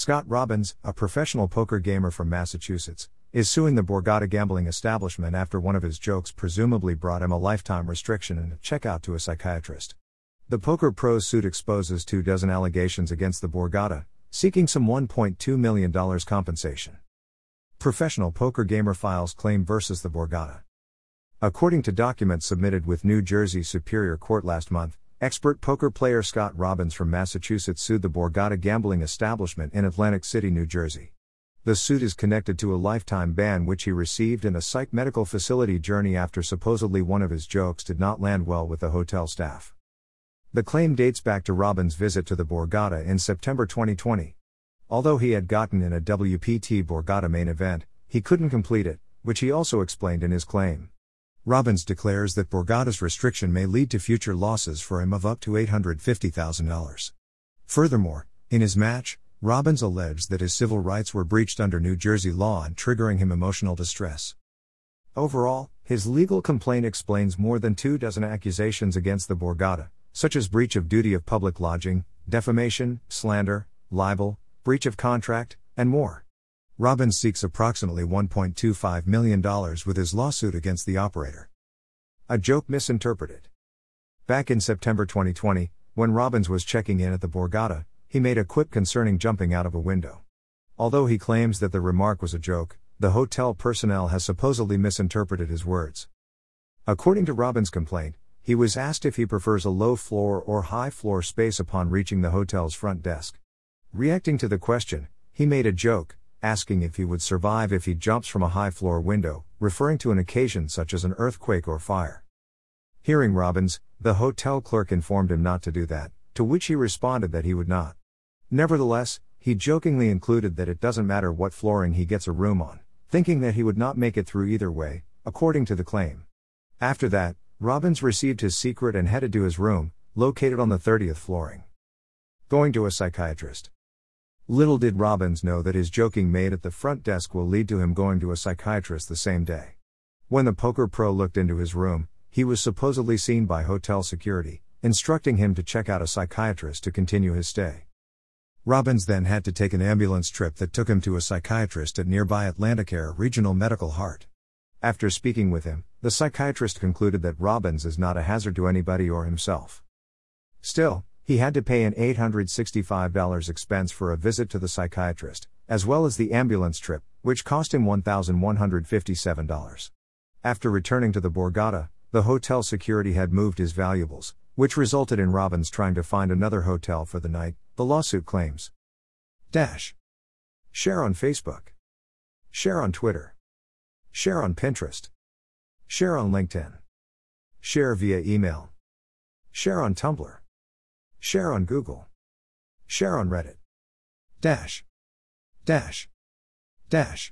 Scott Robbins, a professional poker gamer from Massachusetts, is suing the Borgata gambling establishment after one of his jokes presumably brought him a lifetime restriction and a checkout to a psychiatrist. The Poker Pros suit exposes two dozen allegations against the Borgata, seeking some $1.2 million compensation. Professional Poker Gamer Files Claim versus the Borgata. According to documents submitted with New Jersey Superior Court last month, expert poker player Scott Robbins from Massachusetts sued the Borgata gambling establishment in Atlantic City, New Jersey. The suit is connected to a lifetime ban which he received in a psych medical facility journey after supposedly one of his jokes did not land well with the hotel staff. The claim dates back to Robbins' visit to the Borgata in September 2020. Although he had gotten in a WPT Borgata main event, he couldn't complete it, which he also explained in his claim. Robbins declares that Borgata's restriction may lead to future losses for him of up to $850,000. Furthermore, in his match, Robbins alleged that his civil rights were breached under New Jersey law and triggering him emotional distress. Overall, his legal complaint explains more than two dozen accusations against the Borgata, such as breach of duty of public lodging, defamation, slander, libel, breach of contract, and more. Robbins seeks approximately $1.25 million with his lawsuit against the operator. A joke misinterpreted. Back in September 2020, when Robbins was checking in at the Borgata, he made a quip concerning jumping out of a window. Although he claims that the remark was a joke, the hotel personnel has supposedly misinterpreted his words. According to Robbins' complaint, he was asked if he prefers a low floor or high floor space upon reaching the hotel's front desk. Reacting to the question, he made a joke, asking if he would survive if he jumps from a high floor window, referring to an occasion such as an earthquake or fire. Hearing Robbins, the hotel clerk informed him not to do that, to which he responded that he would not. Nevertheless, he jokingly included that it doesn't matter what flooring he gets a room on, thinking that he would not make it through either way, according to the claim. After that, Robbins received his secret and headed to his room, located on the 30th flooring. Going to a psychiatrist. Little did Robbins know that his joking made at the front desk will lead to him going to a psychiatrist the same day. When the poker pro looked into his room, he was supposedly seen by hotel security, instructing him to check out a psychiatrist to continue his stay. Robbins then had to take an ambulance trip that took him to a psychiatrist at nearby Atlanticare Regional Medical Heart. After speaking with him, the psychiatrist concluded that Robbins is not a hazard to anybody or himself. Still, he had to pay an $865 expense for a visit to the psychiatrist, as well as the ambulance trip, which cost him $1,157. After returning to the Borgata, the hotel security had moved his valuables, which resulted in Robbins trying to find another hotel for the night, the lawsuit claims. Dash. Share on Facebook. Share on Twitter. Share on Pinterest. Share on LinkedIn. Share via email. Share on Tumblr. Share on Google. Share on Reddit. Dash. Dash. Dash.